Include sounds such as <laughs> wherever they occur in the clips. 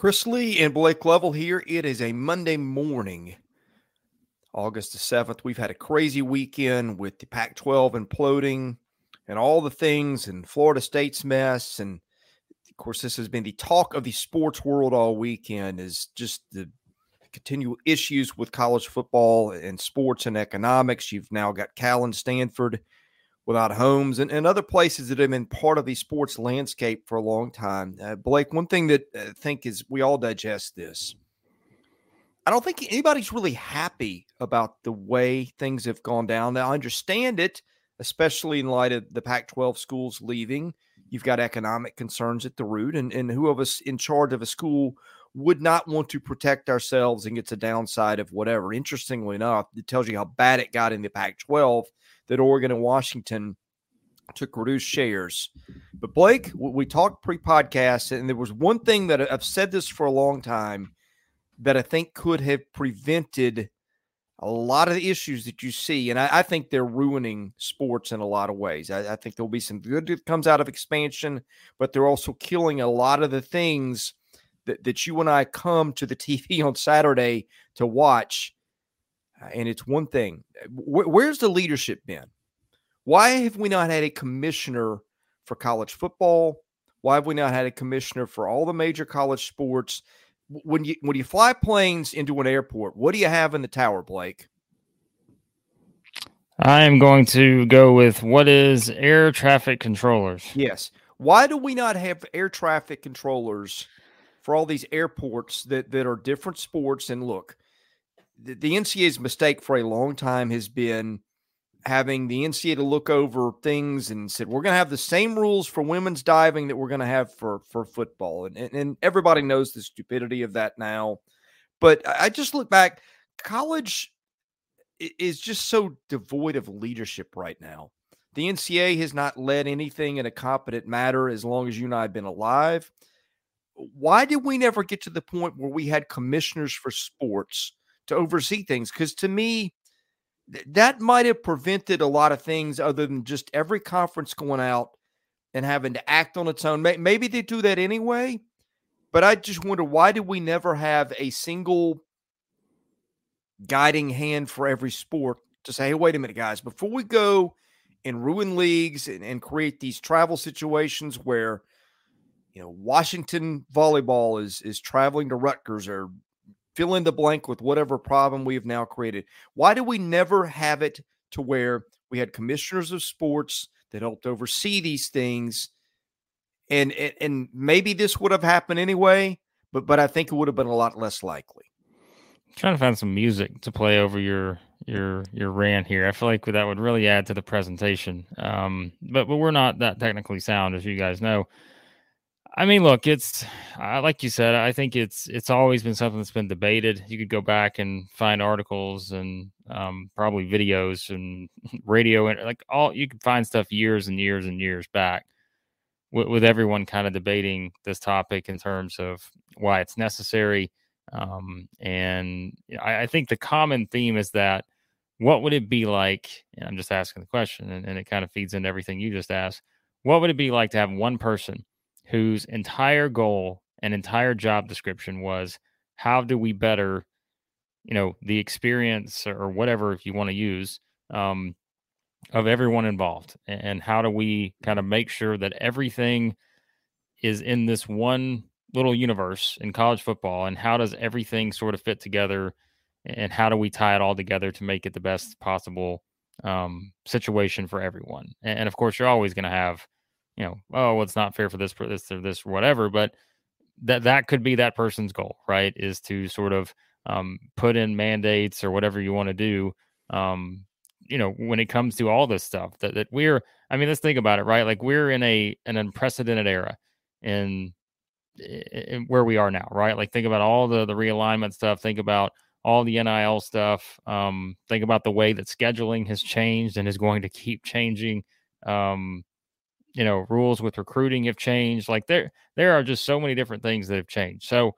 Chris Lee and Blake Lovell here. It is a Monday morning, August the 7th. We've had a crazy weekend with the Pac 12 imploding and all the things and Florida State's mess. And of course, this has been the talk of the sports world all weekend is just the continual issues with college football and sports and economics. You've now got Cal and Stanford without homes and, and other places that have been part of the sports landscape for a long time. Uh, Blake, one thing that I think is we all digest this. I don't think anybody's really happy about the way things have gone down. Now, I understand it, especially in light of the Pac 12 schools leaving. You've got economic concerns at the root, and, and who of us in charge of a school would not want to protect ourselves and gets a downside of whatever. Interestingly enough, it tells you how bad it got in the Pac 12 that Oregon and Washington took reduced shares. But Blake, we talked pre podcast, and there was one thing that I've said this for a long time that I think could have prevented a lot of the issues that you see. And I, I think they're ruining sports in a lot of ways. I, I think there'll be some good that comes out of expansion, but they're also killing a lot of the things that, that you and I come to the <laughs> TV on Saturday to watch and it's one thing. Uh, where's the leadership been? Why have we not had a commissioner for college football? Why have we not had a commissioner for all the major college sports? When you when you fly planes into an airport, what do you have in the tower, Blake? I am going to go with what is air traffic controllers. Yes. Why do we not have air traffic controllers for all these airports that that are different sports? And look, the, the NCAA's mistake for a long time has been having the NCAA to look over things and said we're going to have the same rules for women's diving that we're going to have for for football, and, and, and everybody knows the stupidity of that now. But I just look back, college is just so devoid of leadership right now. The NCAA has not led anything in a competent matter as long as you and I have been alive. Why did we never get to the point where we had commissioners for sports to oversee things because to me th- that might have prevented a lot of things other than just every conference going out and having to act on its own. Maybe they do that anyway but i just wonder why did we never have a single guiding hand for every sport to say hey wait a minute guys before we go and ruin leagues and, and create these travel situations where you know Washington volleyball is is traveling to Rutgers or fill in the blank with whatever problem we have now created. Why do we never have it to where we had commissioners of sports that helped oversee these things? And, and, and maybe this would have happened anyway, but but I think it would have been a lot less likely. I'm trying to find some music to play over your your your rant here. I feel like that would really add to the presentation. Um, but but we're not that technically sound, as you guys know. I mean, look, it's uh, like you said. I think it's it's always been something that's been debated. You could go back and find articles and um, probably videos and <laughs> radio and like all you can find stuff years and years and years back with, with everyone kind of debating this topic in terms of why it's necessary. Um, and I, I, think the common theme is that what would it be like? I'm just asking the question, and, and it kind of feeds into everything you just asked. What would it be like to have one person? Whose entire goal and entire job description was how do we better you know the experience or whatever you want to use um, of everyone involved? And how do we kind of make sure that everything is in this one little universe in college football and how does everything sort of fit together and how do we tie it all together to make it the best possible um, situation for everyone? And, and of course you're always going to have you know, oh, well, it's not fair for this, for this, or this, or whatever. But that that could be that person's goal, right? Is to sort of um, put in mandates or whatever you want to do. Um, you know, when it comes to all this stuff, that that we're, I mean, let's think about it, right? Like we're in a an unprecedented era in, in where we are now, right? Like think about all the the realignment stuff. Think about all the NIL stuff. Um, think about the way that scheduling has changed and is going to keep changing. Um, you know rules with recruiting have changed like there there are just so many different things that have changed so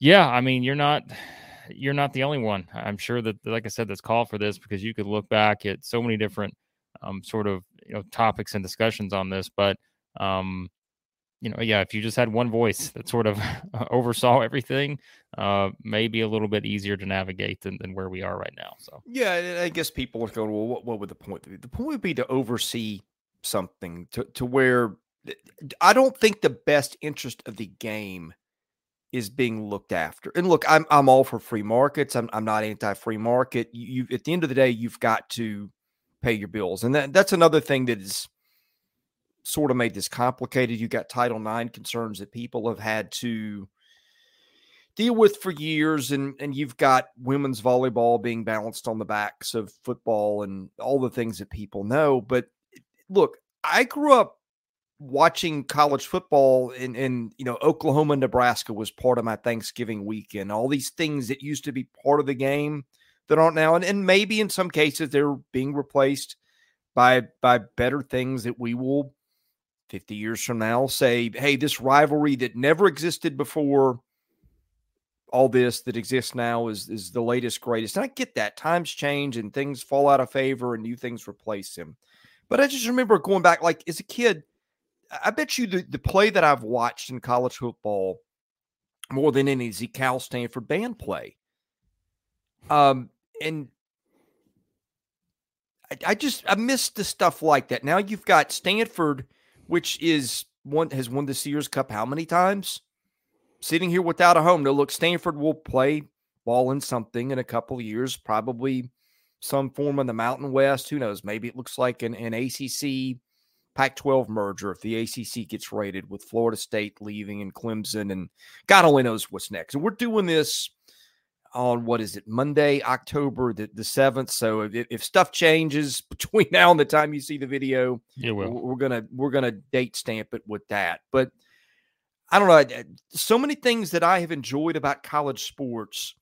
yeah i mean you're not you're not the only one i'm sure that like i said that's called for this because you could look back at so many different um, sort of you know topics and discussions on this but um you know, yeah, if you just had one voice that sort of <laughs> oversaw everything, uh, maybe a little bit easier to navigate than, than where we are right now. So, yeah, I guess people are going, well, what, what would the point be? The point would be to oversee something to, to where eh, I don't think the best interest of the game is being looked after. And look, I'm I'm all for free markets. I'm I'm not anti-free market. You, you at the end of the day, you've got to pay your bills. And that, that's another thing that is sort of made this complicated. You got Title IX concerns that people have had to deal with for years, and and you've got women's volleyball being balanced on the backs of football and all the things that people know. But look, I grew up watching college football in, in you know Oklahoma, Nebraska was part of my Thanksgiving weekend. All these things that used to be part of the game that aren't now, and, and maybe in some cases they're being replaced by by better things that we will 50 years from now say, hey, this rivalry that never existed before all this that exists now is is the latest greatest. And I get that. Times change and things fall out of favor and new things replace him. But I just remember going back like as a kid, I bet you the, the play that I've watched in college football more than any is the Cal Stanford band play. Um and I, I just I miss the stuff like that. Now you've got Stanford which is one has won the Sears Cup how many times? Sitting here without a home. Now, look, Stanford will play ball in something in a couple years, probably some form in the Mountain West. Who knows? Maybe it looks like an, an ACC Pac 12 merger if the ACC gets rated with Florida State leaving and Clemson, and God only knows what's next. And we're doing this on what is it Monday, October the, the 7th. So if, if stuff changes <laughs> between now and the time you see the video, yeah, well. we're gonna we're gonna date stamp it with that. But I don't know. So many things that I have enjoyed about college sports,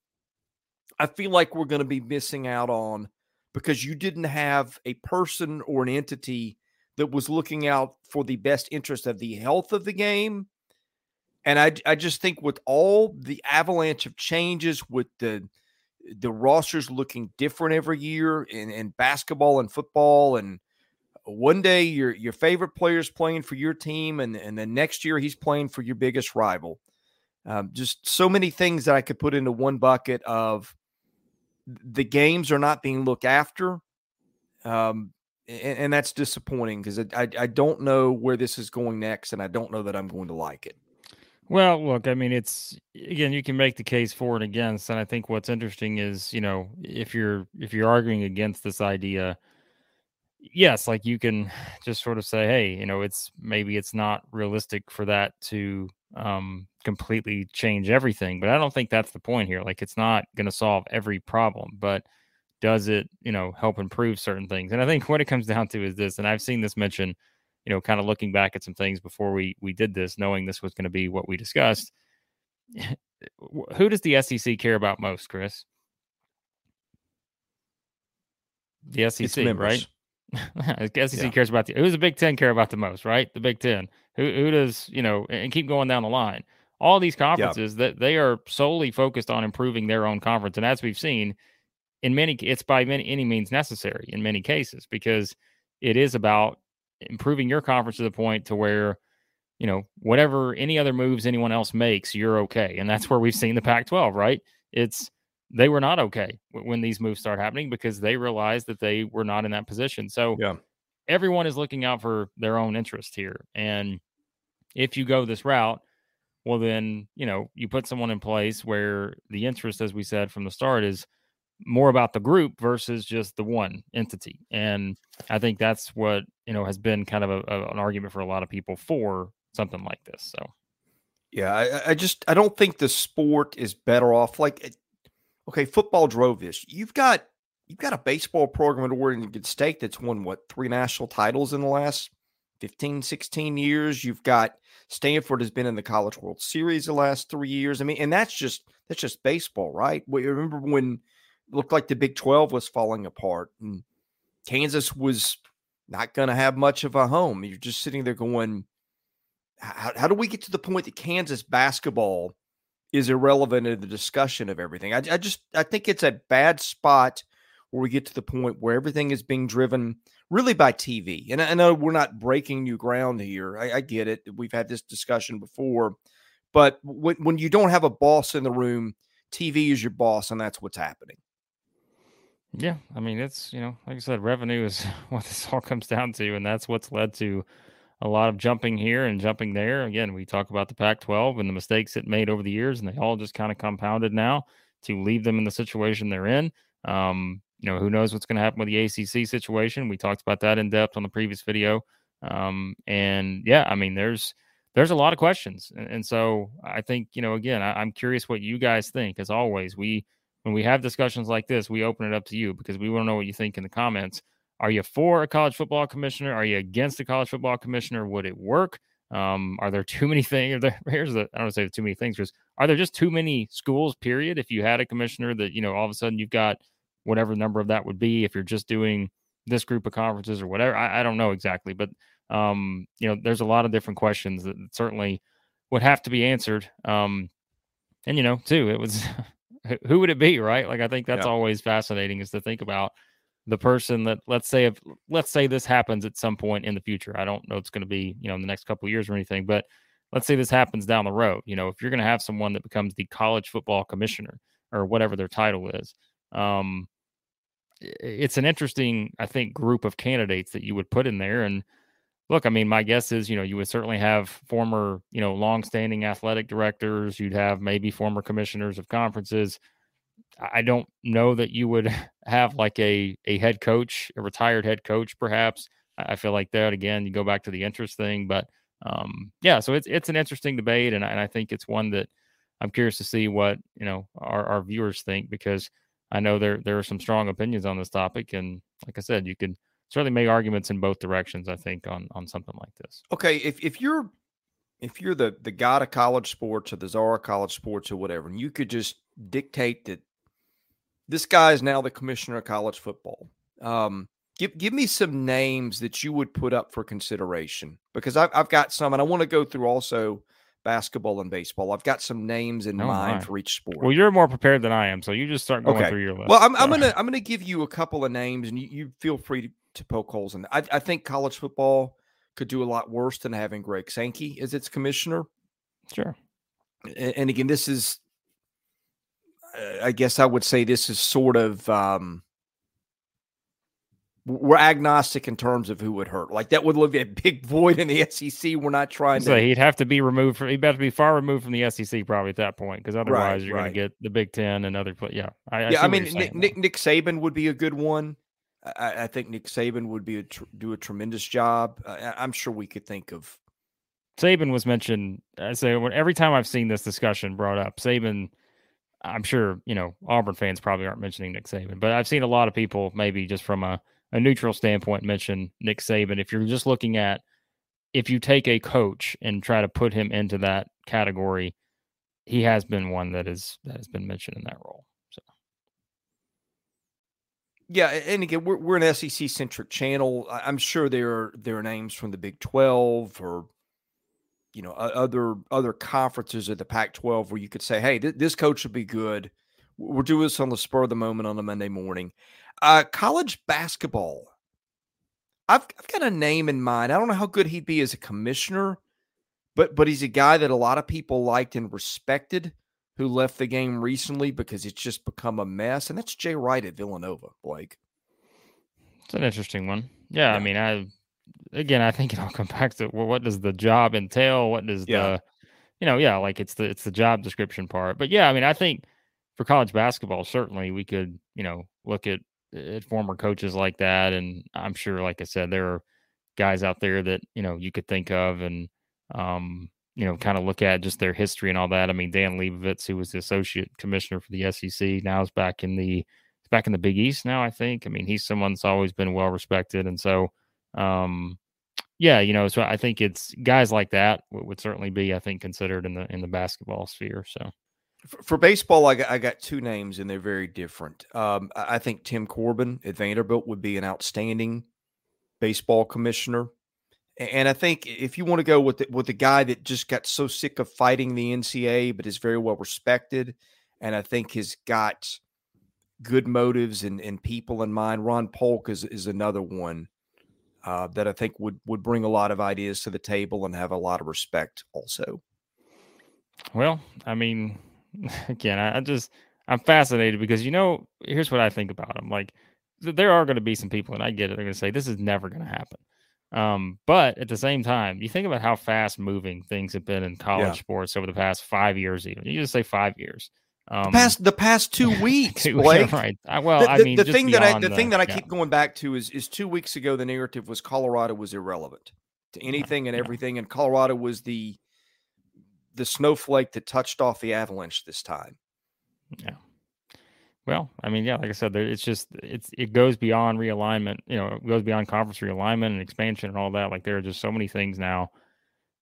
I feel like we're going to be missing out on because you didn't have a person or an entity that was looking out for the best interest of the health of the game and I, I just think with all the avalanche of changes, with the the rosters looking different every year in, in basketball and football, and one day your your favorite player is playing for your team, and and then next year he's playing for your biggest rival. Um, just so many things that I could put into one bucket of the games are not being looked after. Um, and, and that's disappointing because I, I, I don't know where this is going next, and I don't know that I'm going to like it. Well, look, I mean, it's again, you can make the case for and against, and I think what's interesting is, you know, if you're if you're arguing against this idea, yes, like you can <sighs> just sort of say, hey, you know, it's maybe it's not realistic for that to um, completely change everything, but I don't think that's the point here. Like, it's not going to solve every problem, but does it, you know, help improve certain things? And I think what it comes down to is this, and I've seen this mentioned you know, kind of looking back at some things before we we did this, knowing this was going to be what we discussed. <laughs> Who does the SEC care about most, Chris? The SEC, right? <laughs> the SEC yeah. cares about the who's the Big Ten care about the most, right? The Big Ten. Who who does you know and keep going down the line? All these conferences yeah. that they are solely focused on improving their own conference, and as we've seen, in many it's by many any means necessary in many cases because it is about improving your conference to the point to where you know whatever any other moves anyone else makes you're okay and that's where we've seen the pac 12 right it's they were not okay when these moves start happening because they realized that they were not in that position so yeah everyone is looking out for their own interest here and if you go this route well then you know you put someone in place where the interest as we said from the start is more about the group versus just the one entity. And I think that's what, you know, has been kind of a, a, an argument for a lot of people for something like this. So, yeah, I, I, just, I don't think the sport is better off. Like, okay, football drove this. You've got, you've got a baseball program at Oregon State that's won what, three national titles in the last 15, 16 years. You've got Stanford has been in the College World Series the last three years. I mean, and that's just, that's just baseball, right? We remember when, it looked like the Big 12 was falling apart and Kansas was not going to have much of a home. You're just sitting there going, how, how, do we get to the point that Kansas basketball is irrelevant in the discussion of everything? I, I just I think it's a bad spot where we get to the point where everything is being driven really by TV. And I know we're not breaking new ground here. I, I get it. We've had this discussion before. But when, when you don't have a boss in the room, TV is your boss, and that's what's happening. Yeah, I mean, it's you know, like I said, revenue is <laughs> what this all comes down to, and that's what's led to a lot of jumping here and jumping there. Again, we talk about the Pac-12 and the mistakes it made over the years, and they all just kind of compounded now to leave them in the situation they're in. Um, you know, who knows what's going to happen with the ACC situation? We talked about that in depth on the previous video. Um, and yeah, I mean, there's there's a lot of questions, and, and so I think you know, again, I, I'm curious what you guys think. As always, we when we have discussions like this, we open it up to you because we want to know what you think in the comments. Are you for a college football commissioner? Are you against a college football commissioner? Would it work? Um, are there <laughs> too many things? There, here's the I don't say too many things. Are there just too many schools? Period. If you had a commissioner that you know all of a sudden you've got whatever number of that would be. If you're just doing this group of conferences or whatever, I, I don't know exactly, but um, you know, there's a lot of different questions that certainly would have to be answered. Um, and you know, too, it was <laughs> who would it be, right? Like I think that's yeah. always fascinating is to think about the person that let's say if let's say this happens at some point in the future. I don't know it's going to be, you know, in the next couple years or anything, but let's say this happens down the road. You know, if you're going to have someone that becomes the college football commissioner or whatever their title is, um, it's an interesting, I think, group of candidates that you would put in there. And look, I mean, my guess is, you know, you would certainly have former, you know, longstanding athletic directors. You'd have maybe former commissioners of conferences. I don't know that you would <laughs> have like a a head coach, a retired head coach, perhaps. I feel like that again. You go back to the interest thing, but um, yeah. So it's it's an interesting debate, and, and I think it's one that I'm curious to see what you know our our viewers think because I know there there are some strong opinions on this topic, and like I said, you could certainly make arguments in both directions. I think on on something like this. Okay, if if you're if you're the the god of college sports or the czar of college sports or whatever, and you could just dictate that this guy is now the commissioner of college football. Um, give give me some names that you would put up for consideration because I've I've got some, and I want to go through also basketball and baseball. I've got some names in oh mind my. for each sport. Well, you're more prepared than I am, so you just start going okay. through your list. Well, I'm, I'm gonna <laughs> I'm gonna give you a couple of names, and you, you feel free to, to poke holes in. I, I think college football could do a lot worse than having Greg Sankey as its commissioner. Sure. And, and again, this is, I guess I would say this is sort of um, we're agnostic in terms of who would hurt. Like that would leave a big void in the SEC. We're not trying so to. he'd have to be removed from. He'd have to be far removed from the SEC probably at that point, because otherwise right, you're right. going to get the Big Ten and other. Yeah, I, yeah. I, I mean, Nick, Nick, Nick Saban would be a good one. I, I think Nick Saban would be a tr- do a tremendous job. I, I'm sure we could think of. Saban was mentioned. Uh, I say every time I've seen this discussion brought up, Saban. I'm sure you know Auburn fans probably aren't mentioning Nick Saban, but I've seen a lot of people maybe just from a a neutral standpoint mention Nick Saban. If you're just looking at if you take a coach and try to put him into that category, he has been one that is that has been mentioned in that role. So yeah, and again, we're we're an SEC centric channel. I'm sure there are there are names from the Big Twelve or you know other other conferences of the Pac-12 where you could say, hey, th- this coach would be good. We're doing this on the spur of the moment on a Monday morning. Uh, college basketball. I've, I've got a name in mind. I don't know how good he'd be as a commissioner, but but he's a guy that a lot of people liked and respected who left the game recently because it's just become a mess. And that's Jay Wright at Villanova, Blake. It's an interesting one. Yeah, yeah. I mean, I again, I think it all <laughs> comes back to well, what does the job entail? What does yeah. the you know, yeah, like it's the it's the job description part. But yeah, I mean, I think for college basketball, certainly we could, you know, look at at former coaches like that. And I'm sure, like I said, there are guys out there that, you know, you could think of and, um, you know, kind of look at just their history and all that. I mean, Dan Leibovitz, who was the associate commissioner for the SEC, now is back in the back in the Big East now. I think. I mean, he's someone that's always been well respected, and so, um, yeah, you know, so I think it's guys like that would, would certainly be, I think, considered in the in the basketball sphere. So, for, baseball, I got, I got two names and they're very different. Um, I, think Tim Corbin at Vanderbilt would be an outstanding baseball commissioner. And I think if you want to go with the, with the guy that just got so sick of fighting the NCAA, but is very well respected, and I think has got good motives and, and people in mind. Ron Polk is, is another one uh, that I think would would bring a lot of ideas to the table and have a lot of respect also. Well, I mean, <laughs> again, I, I just I'm fascinated because you know, here's what I think about them. Like, there are going to be some people, and I get it. They're going to say this is never going to happen. Um, but at the same time, you think about how fast moving things have been in college yeah. sports over the past five years. Even you just say five years. Um, the past the past two <laughs> weeks, <laughs> Blake. right. I, well, the, I mean, the, thing that I the, the, thing that I keep going back to is is two weeks ago the narrative was Colorado was irrelevant to anything and everything, and Colorado was the the snowflake that touched off the avalanche this time. Yeah. Well, I mean, yeah, like I said, it's just it's it goes beyond realignment. You know, it goes beyond conference realignment and expansion and all that. Like there are just so many things now.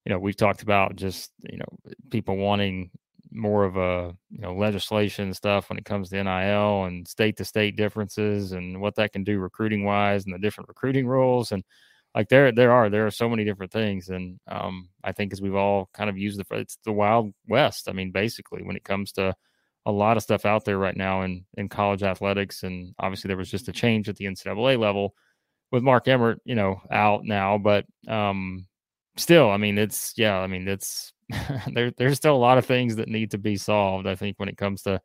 You know, we've talked about just you know people wanting more of a you know legislation stuff when it comes to NIL and state to state differences and what that can do recruiting wise and the different recruiting rules and like there there are there are so many different things and um, I think as we've all kind of used the it's the wild west. I mean, basically when it comes to a lot of stuff out there right now in in college athletics and obviously there was just a change at the NCAA level with Mark Emmert, you know, out now, but um, still, I mean, it's yeah, I mean, it's <laughs> there, there's still a lot of things that need to be solved. I think when it comes to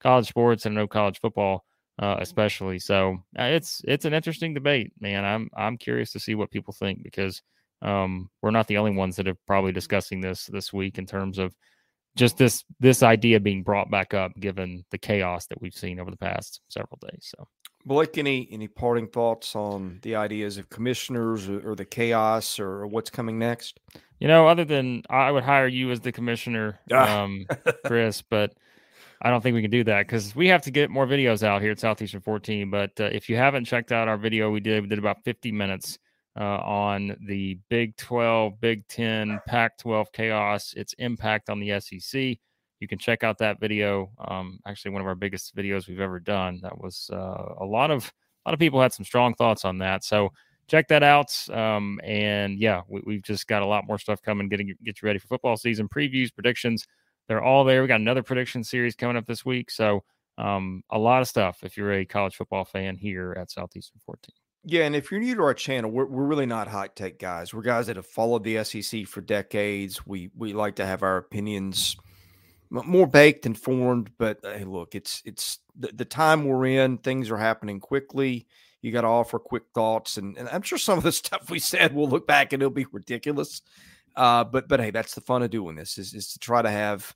college sports and no college football, uh, especially. So uh, it's it's an interesting debate, man. I'm I'm curious to see what people think because um, we're not the only ones that are probably discussing this this week in terms of just this this idea being brought back up given the chaos that we've seen over the past several days. So. Blake, any any parting thoughts on the ideas of commissioners or, or the chaos or what's coming next? You know, other than I would hire you as the commissioner, ah. um, <laughs> Chris, but I don't think we can do that because we have to get more videos out here at Southeastern 14. But uh, if you haven't checked out our video, we did we did about 50 minutes uh, on the Big 12, Big 10, Pac 12 chaos, its impact on the SEC. You can check out that video. Um, actually, one of our biggest videos we've ever done. That was uh, a lot of a lot of people had some strong thoughts on that. So check that out. Um, and yeah, we, have just got a lot more stuff coming, getting get you ready for football season previews, predictions. They're all there. We got another prediction series coming up this week. So um, a lot of stuff if you're a college football fan here at Southeastern 14. Yeah, and if you're new to our channel, we're, we're really not hot tech guys. We're guys that have followed the SEC for decades. We we like to have our opinions more baked and formed. But hey, look, it's it's the, the time we're in. Things are happening quickly you got to offer quick thoughts. And, and I'm sure some of the <laughs> stuff we said, we'll look back and it'll be ridiculous. Uh, but but hey, that's the fun of doing this is, is to try to have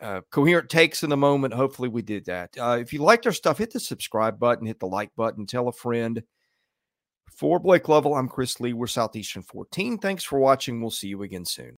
uh, coherent takes in the moment. Hopefully, we did that. Uh, if you liked our stuff, hit the subscribe button, hit the like button, tell a friend. For Blake Lovell, I'm Chris Lee. We're Southeastern 14. Thanks for watching. We'll see you again soon.